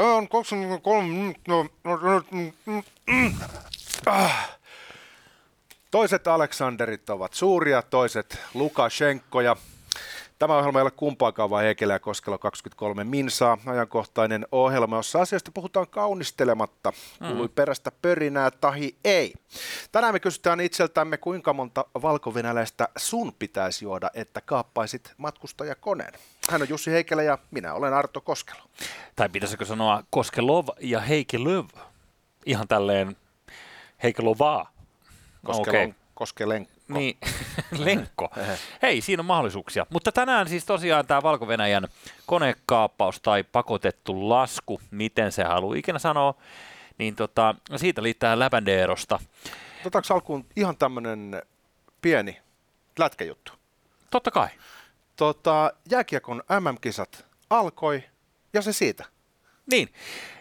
Tämä on 23 no, no, no, no, mm, ah. Toiset Aleksanderit ovat suuria, toiset Lukashenkoja. Tämä ohjelma ei ole kumpaakaan vaan Heikelä ja Koskelo 23 Minsaa, ajankohtainen ohjelma, jossa asioista puhutaan kaunistelematta, kuului mm. perästä pörinää tahi ei. Tänään me kysytään itseltämme, kuinka monta valkovenäläistä sun pitäisi juoda, että kaappaisit matkustajakoneen. Hän on Jussi Heikelä ja minä olen Arto Koskelo. Tai pitäisikö sanoa Koskelov ja Heikelöv? Ihan tälleen Heikelovaa. Koskelo, okay. Koskelenko. Niin, lenkko. Hei, siinä on mahdollisuuksia. Mutta tänään siis tosiaan tämä valko konekaappaus tai pakotettu lasku, miten se haluaa ikinä sanoa, niin tota, siitä liittää Läbändeerosta. Otetaanko alkuun ihan tämmöinen pieni lätkäjuttu? Totta kai. Tota, jääkiekon MM-kisat alkoi ja se siitä. Niin,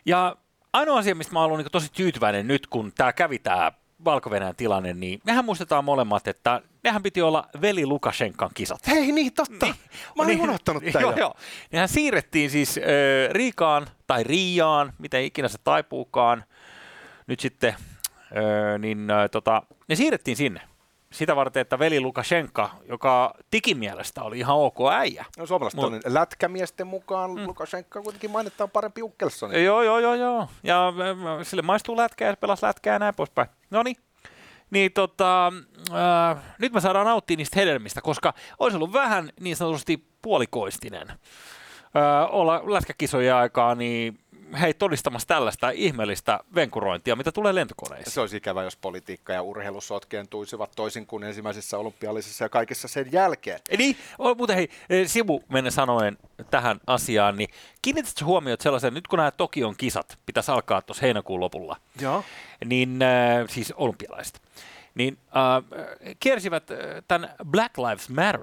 ja ainoa asia, mistä mä olen niin tosi tyytyväinen nyt, kun tämä kävi tämä valko tilanne, niin mehän muistetaan molemmat, että nehän piti olla veli Lukashenkan kisat. Hei, niin totta. Niin, Mä olin niin, unohtanut tämän. Joo, joo. Nehän siirrettiin siis äh, Riikaan tai Riiaan, miten ikinä se taipuukaan. Nyt sitten, äh, niin äh, tota, ne siirrettiin sinne sitä varten, että veli Lukashenka, joka mielestä oli ihan ok äijä. No suomalaiset Mut... lätkämiesten mukaan mm. Lukashenka kuitenkin mainitaan parempi Ukkelson. Joo, joo, joo, joo. Ja sille maistuu lätkää ja pelasi lätkää ja näin poispäin. No niin. Niin tota, äh, nyt me saadaan nauttia niistä hedelmistä, koska olisi ollut vähän niin sanotusti puolikoistinen. Äh, olla lätkäkisojen aikaa, niin hei todistamassa tällaista ihmeellistä venkurointia, mitä tulee lentokoneisiin. Se olisi ikävä, jos politiikka ja urheilu sotkeentuisivat toisin kuin ensimmäisessä olympiallisessa ja kaikessa sen jälkeen. Eli, mutta hei, e, Sivu mennä sanoen tähän asiaan, niin kiinnitätkö huomioon sellaisen, nyt kun nämä Tokion kisat pitäisi alkaa tuossa heinäkuun lopulla, Joo. niin äh, siis olympialaiset, niin äh, kiersivät tämän Black Lives Matter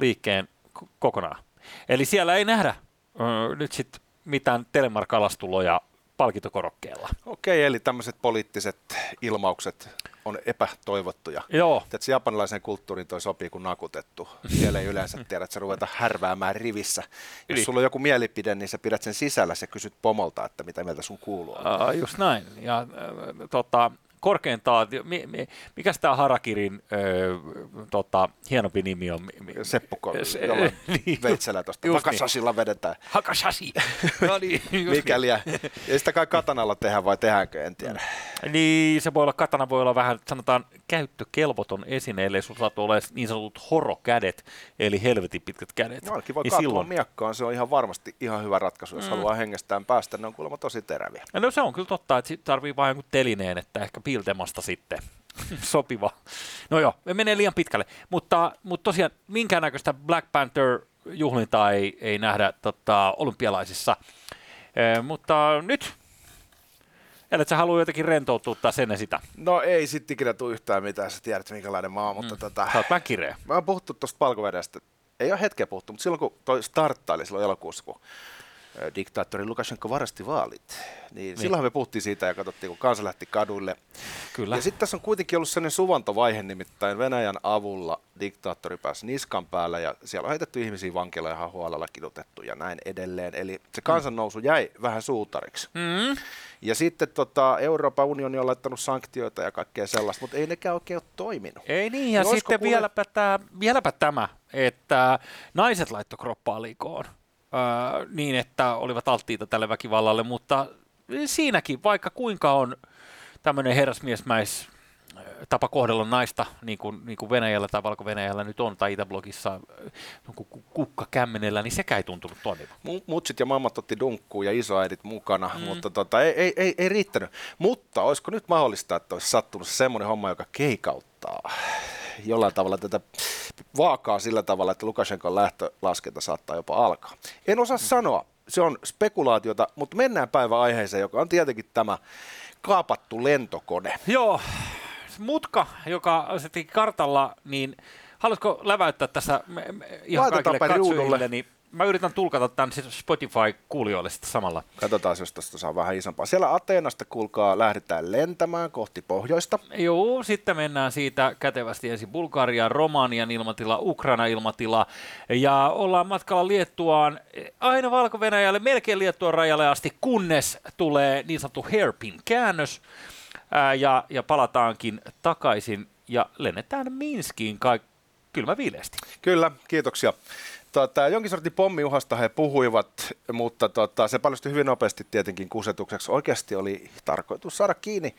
liikkeen kokonaan. Eli siellä ei nähdä äh, nyt sitten mitään telemarkalastuloja palkintokorokkeella. Okei, eli tämmöiset poliittiset ilmaukset on epätoivottuja. Joo. Että japanilaisen kulttuuriin toi sopii kuin nakutettu. Siellä ei yleensä tiedä, että sä ruveta härväämään rivissä. Jos sulla on joku mielipide, niin sä pidät sen sisällä ja kysyt pomolta, että mitä mieltä sun kuuluu. Uh, just näin. Ja äh, tota, korkeintaan, mikä tämä Harakirin ö, tota, hienompi nimi on? Seppu, se, niin, veitsellä tuosta. Hakasasilla niin. vedetään. Hakasasi! no niin, Mikäli. Ja, ja sitä kai katanalla tehdään vai tehdäänkö, en tiedä. Niin, se voi olla, katana voi olla vähän, sanotaan, käyttökelvoton esine, ellei sinulla saatu ole niin sanotut horokädet, eli helvetin pitkät kädet. No ainakin voi niin silloin... miakkaan, se on ihan varmasti ihan hyvä ratkaisu, jos mm. haluaa hengestään päästä, ne on kuulemma tosi teräviä. No se on kyllä totta, että tarvii vain jonkun telineen, että ehkä Piltemasta sitten sopiva. No joo, me menee liian pitkälle. Mutta, mutta tosiaan minkäännäköistä Black Panther-juhlintaa ei, ei nähdä tota, olympialaisissa. E, mutta nyt Ellei sä halua jotenkin rentoutua sen sitä. No ei sitten ikinä tule yhtään mitään, sä tiedät minkälainen maa, mutta mm. tota... Sä oot vähän kireä. Mä oon puhuttu tuosta palkovedestä. Ei ole hetkeä puhuttu, mutta silloin kun toi starttaili silloin elokuussa, kun diktaattori Lukashenko varasti vaalit. Niin, niin. Silloin me puhuttiin siitä ja katsottiin, kun kansa lähti kaduille. Kyllä. Ja sitten tässä on kuitenkin ollut sellainen suvantovaihe, nimittäin Venäjän avulla diktaattori pääsi niskan päällä ja siellä on heitetty ihmisiä vankilaan ihan huolella kidutettu ja näin edelleen. Eli se kansannousu jäi vähän suutariksi. Mm. Ja sitten tota, Euroopan unioni on laittanut sanktioita ja kaikkea sellaista, mutta ei nekään oikein ole toiminut. Ei niin, ja niin sitten kuule... vieläpä, tämä, vieläpä tämä, että naiset laittoi kroppaa likoon niin, että olivat alttiita tälle väkivallalle, mutta siinäkin, vaikka kuinka on tämmöinen herrasmiesmäis tapa kohdella naista, niin kuin, niin kuin Venäjällä tai Valko-Venäjällä nyt on, tai Itäblogissa kukka kämmenellä, niin sekä ei tuntunut toimivan. Mutsit ja mammat otti dunkkuun ja isoäidit mukana, mm. mutta tota, ei, ei, ei, ei riittänyt. Mutta olisiko nyt mahdollista, että olisi sattunut semmoinen homma, joka keikauttaa jollain tavalla tätä vaakaa sillä tavalla, että Lukashenkon lähtölaskenta saattaa jopa alkaa. En osaa sanoa, se on spekulaatiota, mutta mennään päivän aiheeseen, joka on tietenkin tämä kaapattu lentokone. Joo, mutka, joka asetti kartalla, niin haluatko läväyttää tässä ihan kaikille katsojille, niin mä yritän tulkata tämän Spotify-kuulijoille sitten samalla. Katsotaan, jos tästä saa vähän isompaa. Siellä Ateenasta, kuulkaa, lähdetään lentämään kohti pohjoista. Joo, sitten mennään siitä kätevästi ensin Bulgariaan, Romanian ilmatila, Ukraina ilmatila ja ollaan matkalla Liettuaan aina Valko-Venäjälle, melkein Liettuan rajalle asti, kunnes tulee niin sanottu hairpin käännös ää, ja, ja palataankin takaisin ja lennetään Minskiin kai kylmä viileesti. Kyllä, kiitoksia. Tota, jonkin sortin pommiuhasta he puhuivat, mutta tota, se paljastui hyvin nopeasti tietenkin kusetukseksi. Oikeasti oli tarkoitus saada kiinni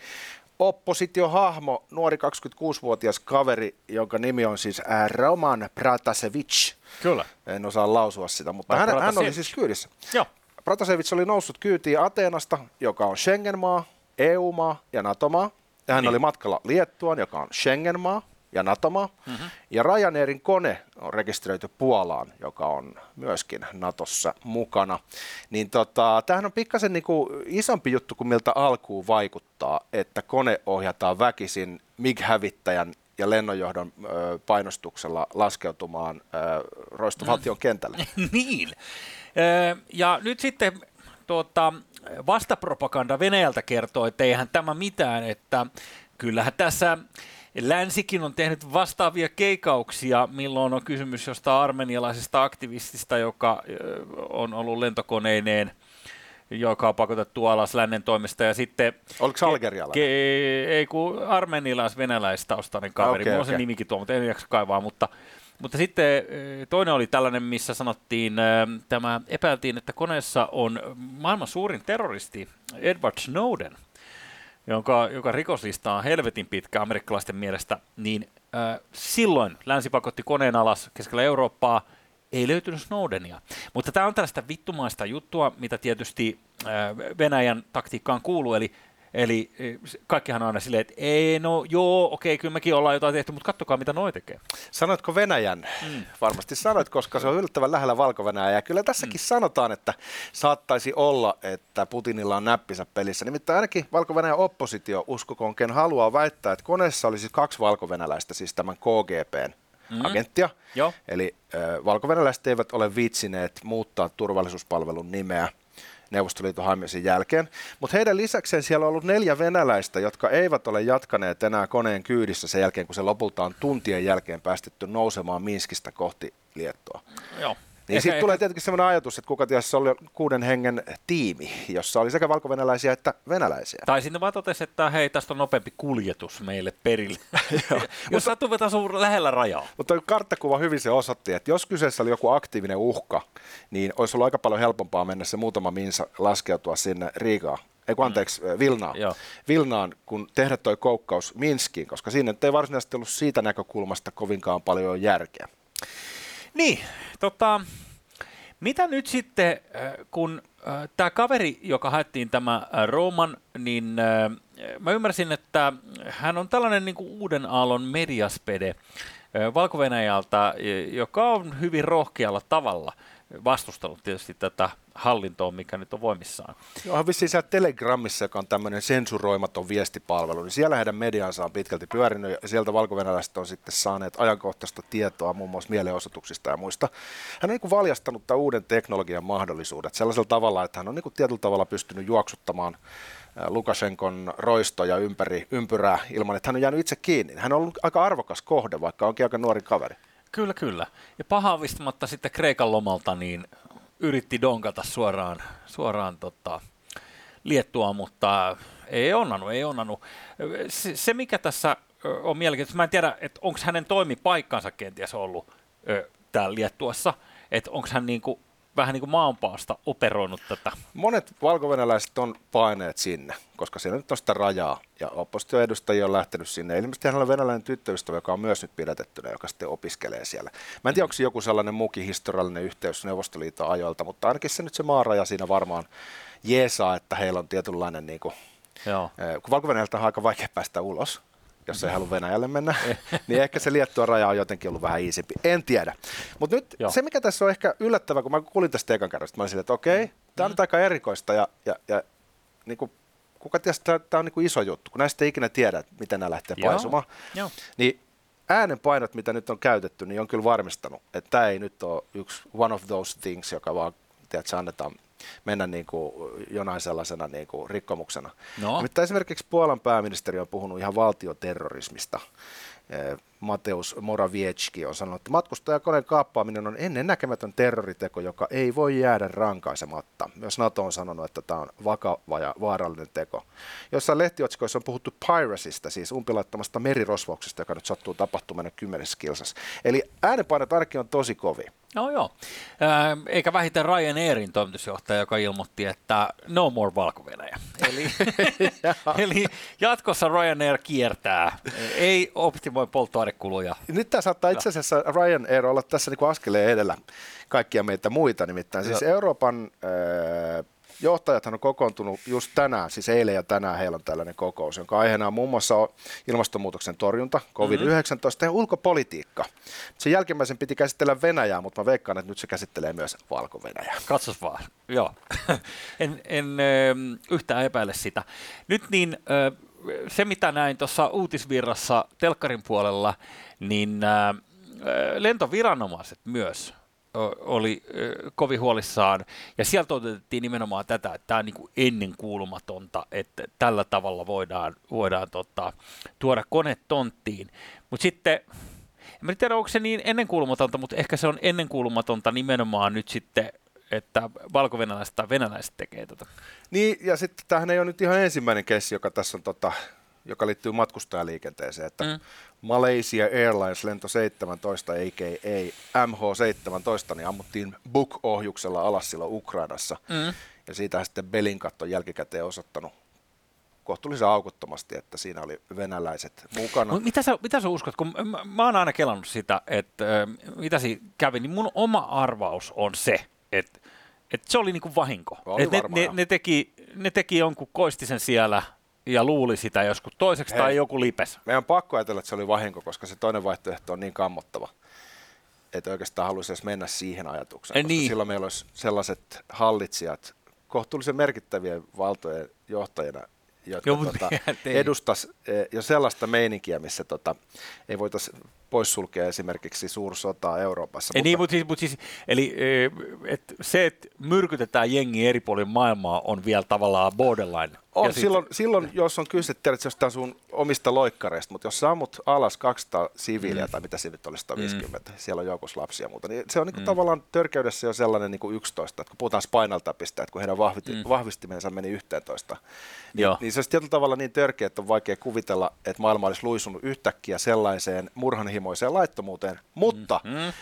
oppositiohahmo, nuori 26-vuotias kaveri, jonka nimi on siis Roman Pratasevich. Kyllä. En osaa lausua sitä, mutta hän, hän oli siis kyydissä. Joo. Pratasevich oli noussut kyytiin Ateenasta, joka on Schengen-maa, EU-maa ja NATO-maa. Ja hän niin. oli matkalla Liettuaan, joka on Schengen-maa ja NATO-maa. Mm-hmm. Ja Ryanairin kone on rekisteröity Puolaan, joka on myöskin Natossa mukana. Niin tota, tämähän on pikkasen niinku isompi juttu kuin miltä alkuun vaikuttaa, että kone ohjataan väkisin MiG-hävittäjän ja lennonjohdon ö, painostuksella laskeutumaan roistovaltion mm. kentälle. niin. ja nyt sitten tuota, vastapropaganda Venäjältä kertoo, että eihän tämä mitään, että kyllähän tässä Länsikin on tehnyt vastaavia keikauksia, milloin on kysymys jostain armenialaisesta aktivistista, joka on ollut lentokoneineen joka on pakotettu alas lännen toimesta. Ja sitten, Oliko se algerialainen? Ke, ei kun armenialais-venäläistaustainen kaveri. Okay, Mulla on okay. se nimikin tuo, mutta en jaksa kaivaa. Mutta, mutta sitten toinen oli tällainen, missä sanottiin, tämä epäiltiin, että koneessa on maailman suurin terroristi Edward Snowden – jonka, joka rikoslista on helvetin pitkä amerikkalaisten mielestä, niin äh, silloin länsi pakotti koneen alas keskellä Eurooppaa, ei löytynyt Snowdenia. Mutta tämä on tällaista vittumaista juttua, mitä tietysti äh, Venäjän taktiikkaan kuuluu, eli Eli e, kaikkihan on aina silleen, että ei, no joo, okei, kyllä mekin ollaan jotain tehty, mutta katsokaa, mitä noi tekee. Sanoitko Venäjän? Mm. Varmasti sanoit, koska se on yllättävän lähellä valko Ja kyllä tässäkin mm. sanotaan, että saattaisi olla, että Putinilla on näppisä pelissä. Nimittäin ainakin valko oppositio, uskokoon ken haluaa väittää, että koneessa olisi kaksi valko siis tämän KGPn mm. agenttia. Joo. Eli äh, valko eivät ole viitsineet muuttaa turvallisuuspalvelun nimeä Neuvostoliiton haimisen jälkeen. Mutta heidän lisäkseen siellä on ollut neljä venäläistä, jotka eivät ole jatkaneet enää koneen kyydissä sen jälkeen, kun se lopulta on tuntien jälkeen päästetty nousemaan Minskistä kohti Liettoa. Joo. Niin sitten tulee tietenkin sellainen ajatus, että kuka tiesi, se oli kuuden hengen tiimi, jossa oli sekä valkovenäläisiä että venäläisiä. Tai sinne vaan totesi, että hei, tästä on nopeampi kuljetus meille perille. jos sattuu vetää lähellä rajaa. Mutta karttakuva hyvin se osoitti, että jos kyseessä oli joku aktiivinen uhka, niin olisi ollut aika paljon helpompaa mennä se muutama minsa laskeutua sinne Riigaan ei kun anteeksi, mm. Vilnaan, Vilnaan, kun tehdä toi koukkaus Minskiin, koska siinä ei varsinaisesti ollut siitä näkökulmasta kovinkaan paljon järkeä. Niin, tota, mitä nyt sitten, äh, kun äh, tämä kaveri, joka haettiin tämä äh, Roman, niin mä ymmärsin, että hän on tällainen niin kuin uuden aallon mediaspede valko joka on hyvin rohkealla tavalla – vastustanut tietysti tätä hallintoa, mikä nyt on voimissaan. Joo, vissiin siellä Telegramissa, joka on tämmöinen sensuroimaton viestipalvelu, niin siellä heidän mediansa on pitkälti pyörinyt ja sieltä valko on sitten saaneet ajankohtaista tietoa muun muassa mielenosoituksista ja muista. Hän on niin kuin valjastanut tämän uuden teknologian mahdollisuudet sellaisella tavalla, että hän on niin kuin tietyllä tavalla pystynyt juoksuttamaan Lukashenkon roistoja ympäri ympyrää ilman, että hän on jäänyt itse kiinni. Hän on ollut aika arvokas kohde, vaikka onkin aika nuori kaveri. Kyllä, kyllä. Ja pahavistamatta sitten Kreikan lomalta niin yritti donkata suoraan, suoraan tota, Liettua, mutta ei onnanut, ei onnanut. Se, se mikä tässä on mielenkiintoista, mä en tiedä, että onko hänen toimipaikkansa kenties ollut ö, täällä Liettuassa, että onko hän niinku vähän niin kuin maanpaasta operoinut tätä. Monet valkovenäläiset on paineet sinne, koska siellä nyt on sitä rajaa, ja oppositioedustajia on lähtenyt sinne. Ilmeisesti hän on venäläinen tyttöystävä, joka on myös nyt pidätettynä, joka sitten opiskelee siellä. Mä en tiedä, onko joku sellainen muukin historiallinen yhteys Neuvostoliiton ajoilta, mutta ainakin se nyt se maaraja siinä varmaan jeesaa, että heillä on tietynlainen, niin kuin, Joo. kun valko on aika vaikea päästä ulos, jos ei halua Venäjälle mennä, niin ehkä se Liettuan raja on jotenkin ollut vähän iisimpi. En tiedä. Mutta nyt Joo. se, mikä tässä on ehkä yllättävää, kun mä kuulin tästä ekan kerrasta, mä olin silleen, että okei, okay, tämä on mm. aika erikoista ja, ja, ja niin kuin, kuka että tämä on niin kuin iso juttu, kun näistä ei ikinä tiedä, miten nämä lähtee Joo. paisumaan. Joo. Niin äänenpainot, mitä nyt on käytetty, niin on kyllä varmistanut, että tämä ei nyt ole yksi one of those things, joka vaan tiedätkö, annetaan mennä niin kuin jonain sellaisena niin kuin rikkomuksena. No. Mutta esimerkiksi Puolan pääministeri on puhunut ihan valtioterrorismista. Eh, Mateus Morawiecki on sanonut, että matkustajakoneen kaappaaminen on ennen näkemätön terroriteko, joka ei voi jäädä rankaisematta. Myös NATO on sanonut, että tämä on vakava ja vaarallinen teko. Jossain lehtiotsikoissa on puhuttu piracysta, siis umpilaittomasta merirosvauksesta, joka nyt sattuu tapahtumaan kymmenessä kilsassa. Eli äänenpainot ainakin on tosi kovi. No joo, eikä vähiten Ryanairin toimitusjohtaja, joka ilmoitti, että no more valko eli, eli jatkossa Ryanair kiertää, ei optimoi polttoainekuluja. Nyt tämä saattaa itse asiassa Ryanair olla tässä niin askeleen edellä kaikkia meitä muita, nimittäin. Siis Euroopan äh, johtajathan on kokoontunut just tänään, siis eilen ja tänään heillä on tällainen kokous, jonka aiheena on muun muassa ilmastonmuutoksen torjunta, COVID-19 mm-hmm. ja ulkopolitiikka. Sen jälkimmäisen piti käsitellä Venäjää, mutta mä veikkaan, että nyt se käsittelee myös Valko-Venäjää. Katsos vaan, joo. en, en ö, yhtään epäile sitä. Nyt niin, ö, se mitä näin tuossa uutisvirrassa telkkarin puolella, niin ö, lentoviranomaiset myös oli kovin huolissaan. Ja sieltä otettiin nimenomaan tätä, että tämä on niin ennenkuulumatonta, että tällä tavalla voidaan, voidaan tota, tuoda kone tonttiin. Mutta sitten, en tiedä onko se niin ennenkuulumatonta, mutta ehkä se on ennenkuulumatonta nimenomaan nyt sitten että valko-venäläiset tai venäläiset tekee tätä. Niin, ja sitten tämähän ei ole nyt ihan ensimmäinen kessi, joka tässä on tota, joka liittyy matkustajaliikenteeseen, että mm. Malaysia Airlines lento 17, a.k.a. MH17, niin ammuttiin Buk-ohjuksella alas silloin Ukrainassa. Mm. Ja siitä sitten Belinkat on jälkikäteen osoittanut kohtuullisen aukottomasti, että siinä oli venäläiset mukana. No, mitä, sä, mitä sä uskot, kun mä, mä oon aina kelannut sitä, että äh, mitä siinä kävi, niin mun oma arvaus on se, että, että se oli niinku vahinko. Oli ne, ne, ne, teki, ne teki jonkun koistisen siellä – ja luuli sitä joskus toiseksi Hei, tai joku lipes. Meidän on pakko ajatella, että se oli vahinko, koska se toinen vaihtoehto on niin kammottava, että oikeastaan haluaisi edes mennä siihen ajatukseen. Koska niin. silloin meillä olisi sellaiset hallitsijat, kohtuullisen merkittävien valtojen johtajina, jotka Joo, tota, edustas eh, jo sellaista meininkiä, missä tota, ei voitaisiin poissulkea esimerkiksi suursotaa Euroopassa. Ei, mutta... Niin, mutta siis, mutta siis, eli et se, että myrkytetään jengi eri puolilla maailmaa, on vielä tavallaan borderline. On, silloin, sit... silloin, jos on kyse, tiedät, jostain sun omista loikkareista, mutta jos sammut alas 200 siviiliä, mm. tai mitä siinä nyt oli 150, mm. siellä on joukossa lapsia ja muuta, niin se on niin kuin mm. tavallaan törkeydessä jo sellainen niin kuin 11, että kun puhutaan Spinal Tapista, että kun heidän vahviti, mm. vahvistimensa meni 11, niin, niin se olisi tietyllä tavalla niin törkeä, että on vaikea kuvitella, että maailma olisi luisunut yhtäkkiä sellaiseen murhanhimoiseen laittomuuteen, mutta mm. hmm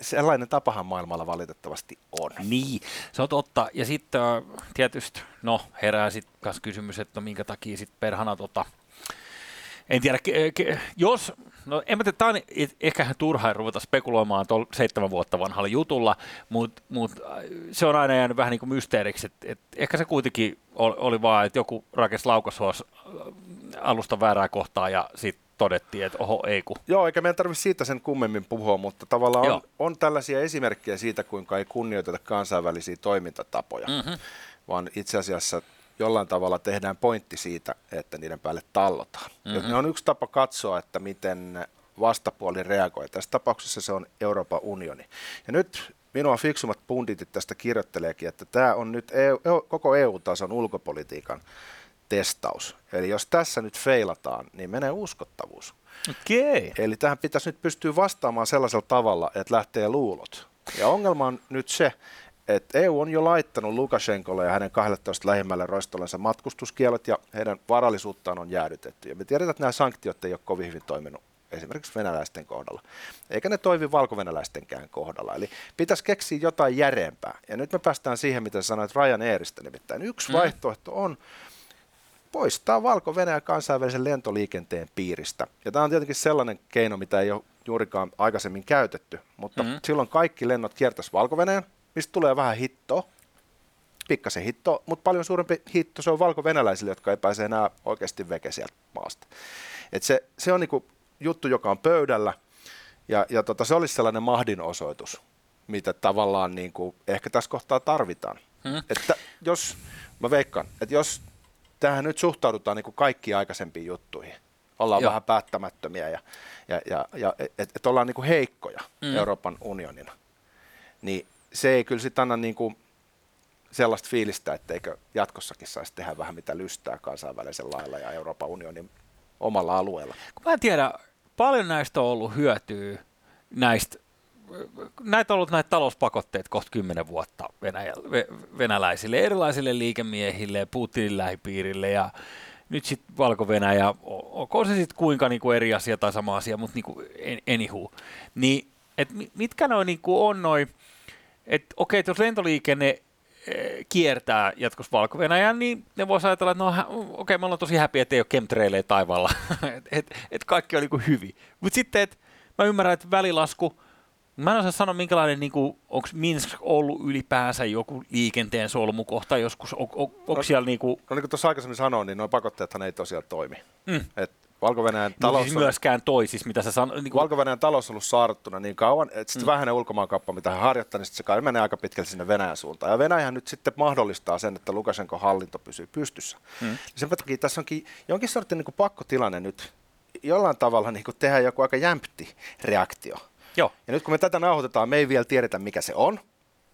sellainen tapahan maailmalla valitettavasti on. Niin, se on totta. Ja sitten tietysti, no herää sitten kysymys, että no minkä takia sitten perhana tota, en tiedä, ke, ke, jos, no en mä tiedä, tämä on ehkä turhaa ruveta spekuloimaan tuolla seitsemän vuotta vanhalla jutulla, mutta mut, se on aina jäänyt vähän niin kuin mysteeriksi, että et ehkä se kuitenkin oli, oli vaan, että joku rakesi laukasuos alusta väärää kohtaa ja sitten todettiin, että oho, ei ku. Joo, eikä meidän tarvitse siitä sen kummemmin puhua, mutta tavallaan on, on tällaisia esimerkkejä siitä, kuinka ei kunnioiteta kansainvälisiä toimintatapoja, mm-hmm. vaan itse asiassa jollain tavalla tehdään pointti siitä, että niiden päälle tallotaan. Mm-hmm. Ne on yksi tapa katsoa, että miten vastapuoli reagoi. Tässä tapauksessa se on Euroopan unioni. Ja nyt minua fiksummat punditit tästä kirjoitteleekin, että tämä on nyt EU, koko EU-tason ulkopolitiikan testaus. Eli jos tässä nyt feilataan, niin menee uskottavuus. Okay. Eli tähän pitäisi nyt pystyä vastaamaan sellaisella tavalla, että lähtee luulot. Ja ongelma on nyt se, että EU on jo laittanut Lukashenkolle ja hänen 12 lähimmälle roistollensa matkustuskielot ja heidän varallisuuttaan on jäädytetty. Ja me tiedetään, että nämä sanktiot ei ole kovin hyvin toiminut esimerkiksi venäläisten kohdalla. Eikä ne toivi valko-venäläistenkään kohdalla. Eli pitäisi keksiä jotain järeempää. Ja nyt me päästään siihen, mitä sanoit Ryanairista nimittäin. Yksi mm. vaihtoehto on poistaa Valko-Venäjä kansainvälisen lentoliikenteen piiristä. Ja tämä on tietenkin sellainen keino, mitä ei ole juurikaan aikaisemmin käytetty, mutta mm-hmm. silloin kaikki lennot kiertäisi valko mistä tulee vähän hitto, pikkasen hitto, mutta paljon suurempi hitto se on valko-venäläisille, jotka ei pääse enää oikeasti veke sieltä maasta. Et se, se on niinku juttu, joka on pöydällä, ja, ja tota, se olisi sellainen mahdin osoitus, mitä tavallaan niinku ehkä tässä kohtaa tarvitaan. Hmm. Että jos, mä veikkaan, että jos tähän nyt suhtaudutaan niin kuin kaikkiin aikaisempiin juttuihin, ollaan Joo. vähän päättämättömiä ja, ja, ja, ja että et ollaan niin kuin heikkoja Mm. Euroopan unionina, niin se ei kyllä sitten anna niin kuin sellaista fiilistä, etteikö jatkossakin saisi tehdä vähän mitä lystää kansainvälisen lailla ja Euroopan unionin omalla alueella. Kun mä en tiedä, paljon näistä on ollut hyötyä näistä, näitä on ollut näitä talouspakotteet kohta kymmenen vuotta Venäjällä, ve, venäläisille, erilaisille liikemiehille, Putinin lähipiirille ja nyt sitten Valko-Venäjä, onko se sitten kuinka niinku eri asia tai sama asia, mutta niinku anywho. Niin, et mi- mitkä noin niinku on noin, että okei, että jos lentoliikenne eh, kiertää jatkossa valko niin ne voisi ajatella, että no okei, me ollaan tosi häpiä, että ei ole chemtraileja taivaalla, että et, et kaikki on niinku hyvin. Mutta sitten, että mä ymmärrän, että välilasku, mä en osaa sanoa, minkälainen, niinku, onko Minsk ollut ylipäänsä joku liikenteen solmukohta joskus, on, on, onko No- siellä niinku, No niin kuin tuossa aikaisemmin sanoin, niin nuo pakotteethan ei tosiaan toimi. Mm. Et Valko-Venäjän no, talous siis on myöskään toi, siis mitä sä sanoit, niinku, valko talous on ollut saarttuna niin kauan, että sitten mm. vähäinen ulkomaankauppa, mitä he harjoittavat, niin sit se kai menee aika pitkälle sinne Venäjän suuntaan. Ja Venäjähän nyt sitten mahdollistaa sen, että Lukashenko hallinto pysyy pystyssä. Mm. Sen takia tässä onkin jonkin sortin niin kuin pakkotilanne nyt jollain tavalla niin kuin tehdä joku aika jämpti reaktio. Joo, Ja nyt kun me tätä nauhoitetaan, me ei vielä tiedetä, mikä se on,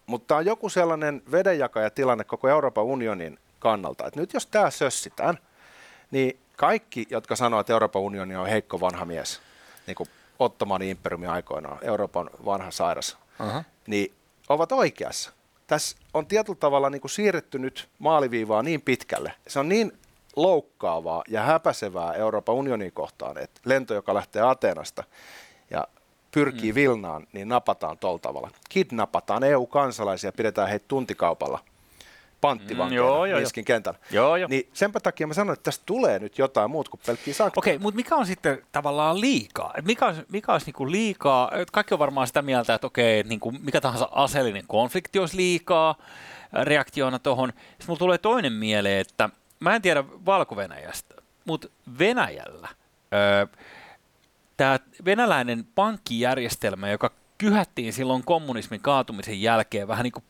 mutta on joku sellainen vedenjakajatilanne koko Euroopan unionin kannalta, että nyt jos tämä sössitään, niin kaikki, jotka sanoo, että Euroopan unioni on heikko vanha mies, niin kuin Ottomanin imperiumi aikoinaan, Euroopan vanha sairas, Aha. niin ovat oikeassa. Tässä on tietyllä tavalla niin kuin siirretty nyt maaliviivaa niin pitkälle. Se on niin loukkaavaa ja häpäisevää Euroopan unionin kohtaan, että lento, joka lähtee Ateenasta ja pyrkii mm. Vilnaan, niin napataan tuolla tavalla. Kidnapataan EU-kansalaisia, pidetään heitä tuntikaupalla panttivankeina Mm, joo, joo, joo. Minskin kentällä. joo, joo. Niin senpä takia mä sanon, että tästä tulee nyt jotain muuta kuin pelkkiä sanktioita. Okei, mutta mikä on sitten tavallaan liikaa? Et mikä olisi, mikä olisi niinku liikaa? Kaikki on varmaan sitä mieltä, että okei, et niinku mikä tahansa aseellinen konflikti olisi liikaa reaktiona tuohon. Sitten mulla tulee toinen mieleen, että mä en tiedä valko mutta Venäjällä tämä venäläinen pankkijärjestelmä, joka kyhättiin silloin kommunismin kaatumisen jälkeen vähän niin kuin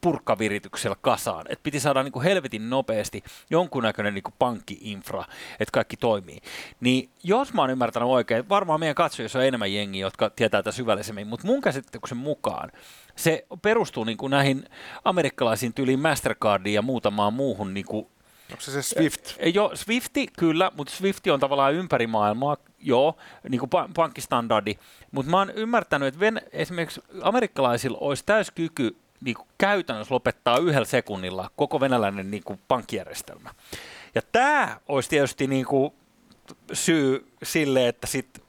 purkkavirityksellä kasaan. Että piti saada niin kuin helvetin nopeasti jonkunnäköinen niin kuin pankki-infra, että kaikki toimii. Niin jos mä oon ymmärtänyt oikein, varmaan meidän katsojissa on enemmän jengiä, jotka tietää tätä syvällisemmin, mutta mun käsityksen mukaan se perustuu niin kuin näihin amerikkalaisiin tyyliin Mastercardiin ja muutamaan muuhun niin kuin Onko se se Swift? Joo, Swifti kyllä, mutta Swifti on tavallaan ympäri maailmaa, joo, niin kuin pa- pankkistandardi. Mutta mä oon ymmärtänyt, että Ven- esimerkiksi amerikkalaisilla olisi täyskyky niin kuin käytännössä lopettaa yhdellä sekunnilla koko venäläinen niin kuin pankkijärjestelmä. Ja tämä olisi tietysti niin kuin syy sille, että sit,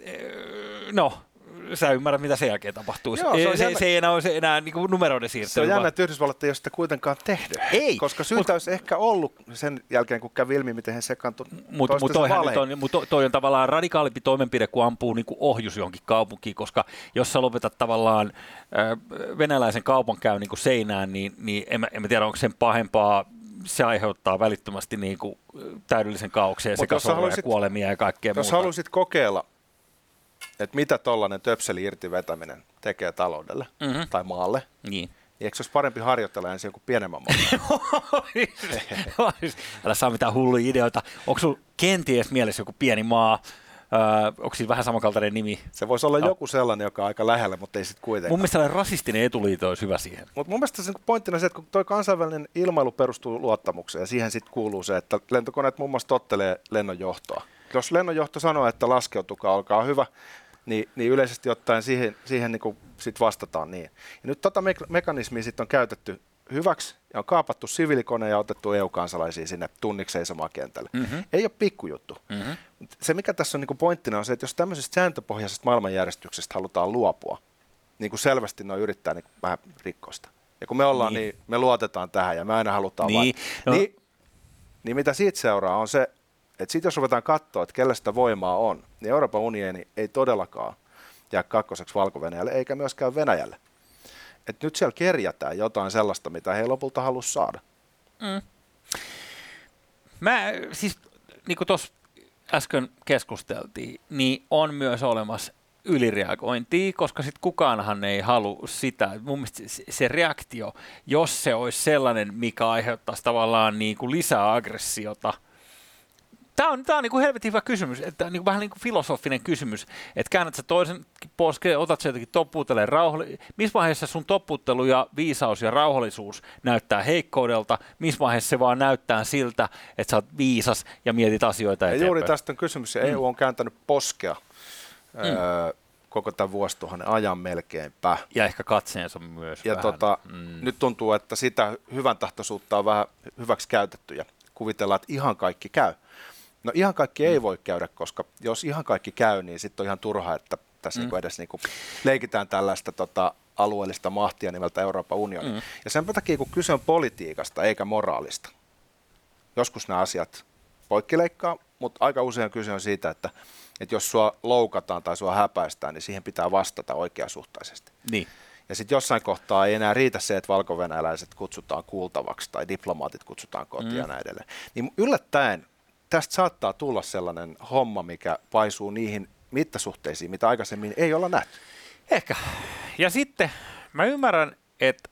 eh, no, sä ymmärrät, mitä sen jälkeen tapahtuu. Joo, se on se, jännä. se ei enää ole se enää niin kuin numeroiden Se on siirtely. jännä, että Yhdysvallat ei ole sitä kuitenkaan tehnyt. Ei, Koska syytä mut- olisi ehkä ollut sen jälkeen, kun kävi ilmi, miten he sekaantui Mutta mut toihan nyt on, mut to- toi on tavallaan radikaalimpi toimenpide, kun ampuu niinku ohjus johonkin kaupunkiin, koska jos sä lopetat tavallaan ö, venäläisen kaupankäynnin niin seinään, niin, niin en, mä, en mä tiedä, onko sen pahempaa. Se aiheuttaa välittömästi niinku täydellisen kaauksen ja jos sekasorroja ja kuolemia ja kaikkea Jos muuta. haluaisit kokeilla, että mitä tollainen töpseli irti vetäminen tekee taloudelle Mhm. tai maalle, Niin. niin eikö se olisi parempi harjoitella ensin joku pienemmän maan? Älä saa mitään hulluja ideoita. Onko sulla kenties mielessä joku pieni maa? Öö, onko siinä vähän samankaltainen nimi? Se voisi olla No. joku sellainen, joka on aika lähellä, mutta ei sitten kuitenkaan. Mun mielestä rasistinen etuliito olisi hyvä siihen. Mutta mun mielestä se niinku pointtina se, että kun toi kansainvälinen ilmailu perustuu luottamukseen ja siihen sitten kuuluu se, että lentokoneet muun muassa tottelee lennonjohtoa. Jos lennonjohto sanoo, että laskeutukaa, olkaa hyvä, niin, niin yleisesti ottaen siihen, siihen niin sit vastataan niin. Ja nyt tota me- mekanismia sitten on käytetty hyväksi ja on kaapattu siviilikone ja otettu EU-kansalaisia sinne tunniksi seisomaan kentälle. Mhm. Ei ole pikkujuttu. Mm-hmm. Se, mikä tässä on niin pointtina, on se, että jos tämmöisestä sääntöpohjaisesta maailmanjärjestyksestä halutaan luopua, niin kuin selvästi ne yrittää niin vähän rikkoista. Ja kun me ollaan, Niin. niin, niin me luotetaan tähän ja me aina halutaan Niin. vain. No. Niin, niin mitä siitä seuraa on se, että sit jos ruvetaan katsoa, että kellä sitä voimaa on, niin Euroopan unioni ei todellakaan jää kakkoseksi valko eikä myöskään Venäjälle. Et nyt siellä kerjätään jotain sellaista, mitä he lopulta halua saada. Mä siis, niin kuin tuossa äsken keskusteltiin, niin on myös olemassa ylireagointia, koska sitten kukaanhan ei halua sitä. Mun mielestä se, se reaktio, jos se olisi sellainen, mikä aiheuttaisi tavallaan niin kuin lisää aggressiota, Tämä on, tämä on niin kuin helvetin hyvä kysymys, että niin kuin vähän niin kuin filosofinen kysymys, että käännät sä toisen poskeen, otat sä jotenkin toppuuteleen rauhalli... Missä vaiheessa sun toppuuttelu ja viisaus ja rauhallisuus näyttää heikkoudelta, missä vaiheessa se vaan näyttää siltä, että sä oot viisas ja mietit asioita ja eteenpäin. juuri tästä on kysymys, ja mm. EU on kääntänyt poskea mm. öö, koko tämän vuosituhannen ajan melkeinpä. Ja ehkä katseensa myös Ja vähän. tota, Mm. nyt tuntuu, että sitä hyvän tahtoisuutta on vähän hyväksi käytetty ja kuvitellaan, että ihan kaikki käy. No ihan kaikki Mm. ei voi käydä, koska jos ihan kaikki käy, niin sitten on ihan turha, että tässä mm. niin edes niin leikitään tällaista tota, alueellista mahtia nimeltä Euroopan unioni. Mm. Ja sen takia, kun kyse on politiikasta eikä moraalista, joskus nämä asiat poikkileikkaa, mutta aika usein kyse on siitä, että, että jos sua loukataan tai sua häpäistään, niin siihen pitää vastata oikeasuhtaisesti. Niin. Ja sitten jossain kohtaa ei enää riitä se, että valkovenäläiset kutsutaan kuultavaksi tai diplomaatit kutsutaan kotiin mm. ja näin edelleen. Niin yllättäen tästä saattaa tulla sellainen homma, mikä paisuu niihin mittasuhteisiin, mitä aikaisemmin ei olla nähty. Ehkä. Ja sitten mä ymmärrän, että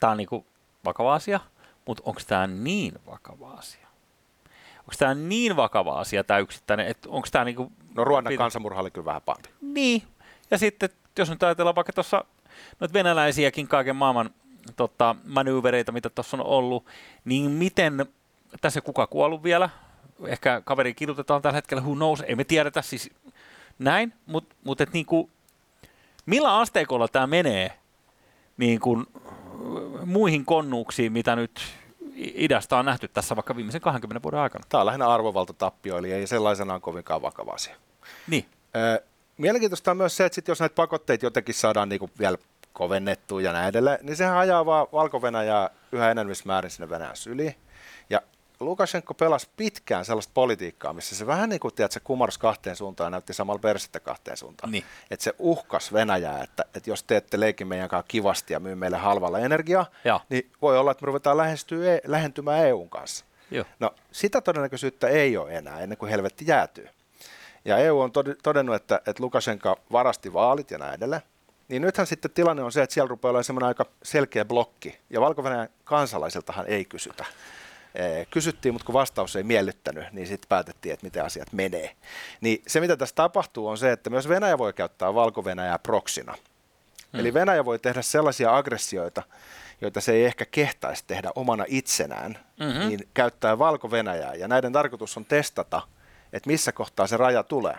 tämä on niinku vakava asia, mutta onko tämä niin vakava asia? Onko tämä niin vakava asia, tämä yksittäinen, että onko tämä niinku... No Ruandan pit- kansanmurha oli kyllä vähän pahempi. Niin. Ja sitten, jos nyt ajatellaan vaikka tuossa noita venäläisiäkin kaiken maailman tota, manyyvereitä, mitä tuossa on ollut, niin miten, tässä kuka kuollut vielä, ehkä kaveri kidutetaan tällä hetkellä, who knows, ei me tiedetä siis näin, mutta mut et niinku, millä asteikolla tämä menee niin kuin muihin konnuuksiin, mitä nyt idästä on nähty tässä vaikka viimeisen 20 vuoden aikana. Tämä on lähinnä arvovaltatappio, eli ei sellaisenaan kovinkaan vakava asia. Niin. Mielenkiintoista on myös se, että sit jos näitä pakotteita jotenkin saadaan niinku vielä kovennettua ja näin edelleen, niin sehän ajaa vaan valko yhä enemmän määrin sinne Venäjän syliin. Ja Lukashenko pelasi pitkään sellaista politiikkaa, missä se vähän niin kuin tiedät, se kumarsi kahteen suuntaan ja näytti samalla persettä kahteen suuntaan. Niin. Että se uhkas Venäjää, että, että jos teette leikin meidän kanssa kivasti ja myy meille halvalla energiaa, Joo. niin voi olla, että me ruvetaan lähestyä, lähentymään EUn kanssa. Joo. No sitä todennäköisyyttä ei ole enää ennen kuin helvetti jäätyy. Ja EU on tod- todennut, että, että Lukashenka varasti vaalit ja näin edelleen. Niin nythän sitten tilanne on se, että siellä rupeaa olemaan semmoinen aika selkeä blokki. Ja valko kansalaisiltahan ei kysytä. Ee, Kysyttiin, mutta kun vastaus ei miellyttänyt, niin sitten päätettiin, että miten asiat menee. Niin se, mitä tässä tapahtuu, on se, että myös Venäjä voi käyttää valko proksina. Hmm. Eli Venäjä voi tehdä sellaisia aggressioita, joita se ei ehkä kehtaisi tehdä omana itsenään, Mhm. niin käyttää valko Ja näiden tarkoitus on testata, että missä kohtaa se raja tulee.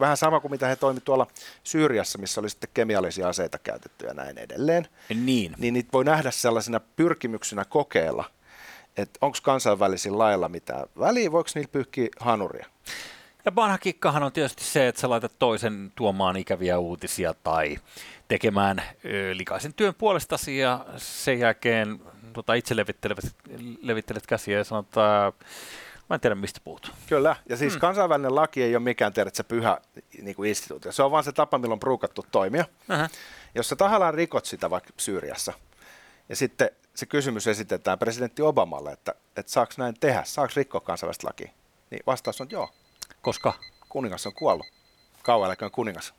Vähän sama kuin mitä he toimivat tuolla Syyriassa, missä oli sitten kemiallisia aseita käytetty ja näin edelleen. Niin. Niin niitä voi nähdä sellaisena pyrkimyksenä kokeilla, että onko kansainvälisillä lailla mitään väliä, voiko niillä pyyhkiä hanuria. Ja vanha kikkahan on tietysti se, että sä laitat toisen tuomaan ikäviä uutisia tai tekemään ö, likaisen työn puolestasi ja sen jälkeen tota, itse levittelet, levittelet käsiä ja sanot, että mä en tiedä mistä puhut. Kyllä, ja siis hmm. kansainvälinen laki ei ole mikään tiedä, että se pyhä niin kuin instituutio. Se on vaan se tapa, millä on pruukattu toimia. Aha. Jos sä tahallaan rikot sitä vaikka Syyriassa, ja sitten se kysymys esitetään presidentti Obamalle, että, että saako näin tehdä, saako rikkoa kansainvälistä lakia, niin vastaus on joo, Koska kuningas on kuollut. Kauan eläköön kuningas.